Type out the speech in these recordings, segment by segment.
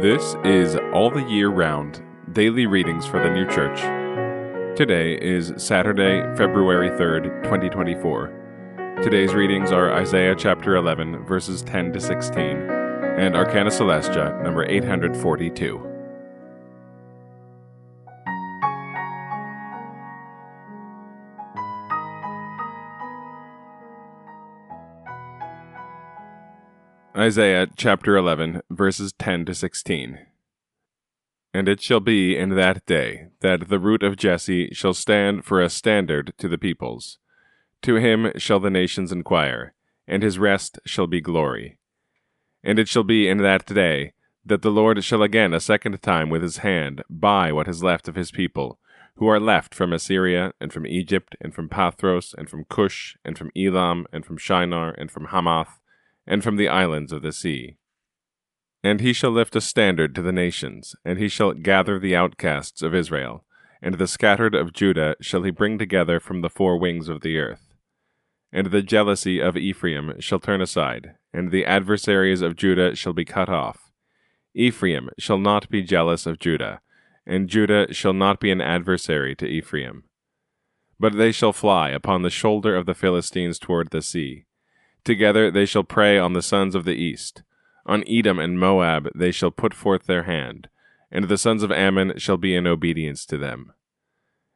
This is All the Year Round Daily Readings for the New Church. Today is Saturday, February 3rd, 2024. Today's readings are Isaiah chapter 11, verses 10 to 16, and Arcana Coelestia, number 842. Isaiah chapter 11, verses 10 to 16. And it shall be in that day that the root of Jesse shall stand for a standard to the peoples. To him shall the nations inquire, and his rest shall be glory. And it shall be in that day that the Lord shall again a second time with his hand buy what is left of his people, who are left from Assyria, and from Egypt, and from Pathros, and from Cush, and from Elam, and from Shinar, and from Hamath, and from the islands of the sea. And he shall lift a standard to the nations, and he shall gather the outcasts of Israel, and the scattered of Judah shall he bring together from the four wings of the earth. And the jealousy of Ephraim shall turn aside, and the adversaries of Judah shall be cut off. Ephraim shall not be jealous of Judah, and Judah shall not be an adversary to Ephraim. But they shall fly upon the shoulder of the Philistines toward the sea. Together they shall prey on the sons of the east. On Edom and Moab they shall put forth their hand, and the sons of Ammon shall be in obedience to them.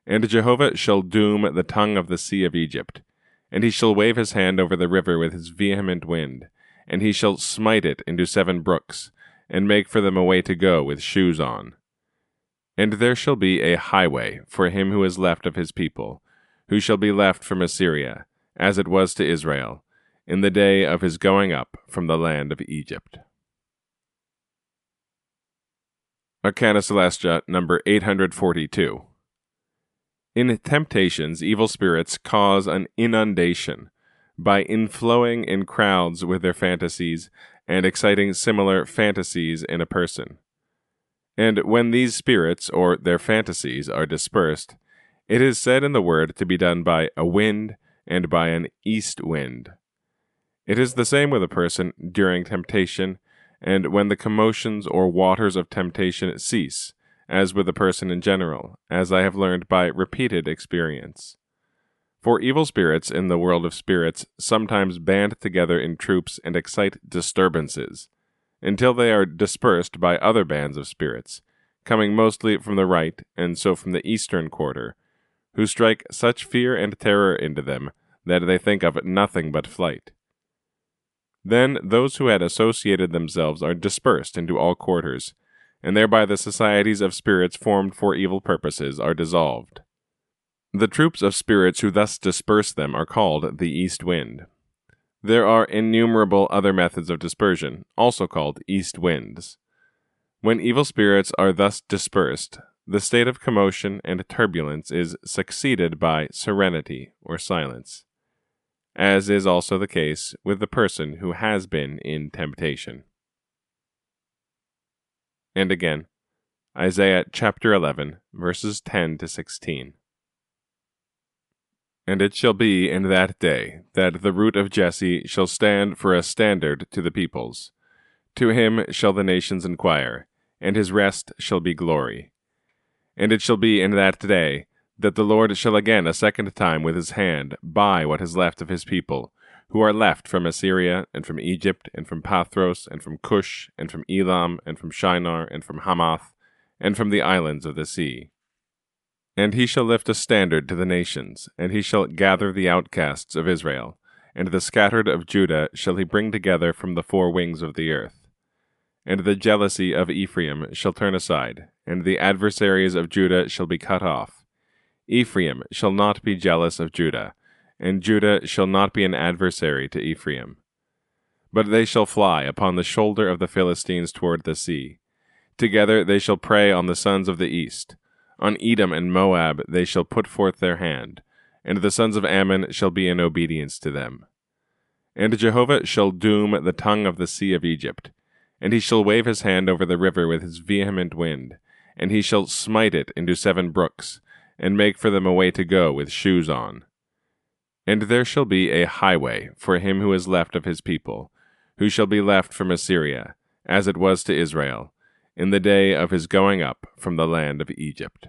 And Jehovah shall doom the tongue of the sea of Egypt, and he shall wave his hand over the river with his vehement wind, and he shall smite it into seven brooks, and make for them a way to go with shoes on. And there shall be a highway for him who is left of his people, who shall be left from Assyria, as it was to Israel, in the day of his going up from the land of Egypt. Arcana Coelestia, number 842. In temptations, evil spirits cause an inundation by inflowing in crowds with their fantasies and exciting similar fantasies in a person. And when these spirits, or their fantasies, are dispersed, it is said in the word to be done by a wind and by an east wind. It is the same with a person during temptation and when the commotions or waters of temptation cease, as with a person in general, as I have learned by repeated experience. For evil spirits in the world of spirits sometimes band together in troops and excite disturbances, until they are dispersed by other bands of spirits, coming mostly from the right and so from the eastern quarter, who strike such fear and terror into them that they think of nothing but flight. Then those who had associated themselves are dispersed into all quarters, and thereby the societies of spirits formed for evil purposes are dissolved. The troops of spirits who thus disperse them are called the east wind. There are innumerable other methods of dispersion, also called east winds. When evil spirits are thus dispersed, the state of commotion and turbulence is succeeded by serenity or silence as is also the case with the person who has been in temptation. And again, Isaiah chapter 11, verses 10 to 16. And it shall be in that day that the root of Jesse shall stand for a standard to the peoples. To him shall the nations inquire, and his rest shall be glory. And it shall be in that day that the Lord shall again a second time with his hand buy what is left of his people, who are left from Assyria, and from Egypt, and from Pathros, and from Cush, and from Elam, and from Shinar, and from Hamath, and from the islands of the sea. And he shall lift a standard to the nations, and he shall gather the outcasts of Israel, and the scattered of Judah shall he bring together from the four wings of the earth. And the jealousy of Ephraim shall turn aside, and the adversaries of Judah shall be cut off Ephraim shall not be jealous of Judah, and Judah shall not be an adversary to Ephraim. But they shall fly upon the shoulder of the Philistines toward the sea. Together they shall prey on the sons of the east. On Edom and Moab they shall put forth their hand, and the sons of Ammon shall be in obedience to them. And Jehovah shall doom the tongue of the sea of Egypt, and he shall wave his hand over the river with his vehement wind, and he shall smite it into seven brooks, and make for them a way to go with shoes on. And there shall be a highway for him who is left of his people, who shall be left from Assyria, as it was to Israel, in the day of his going up from the land of Egypt.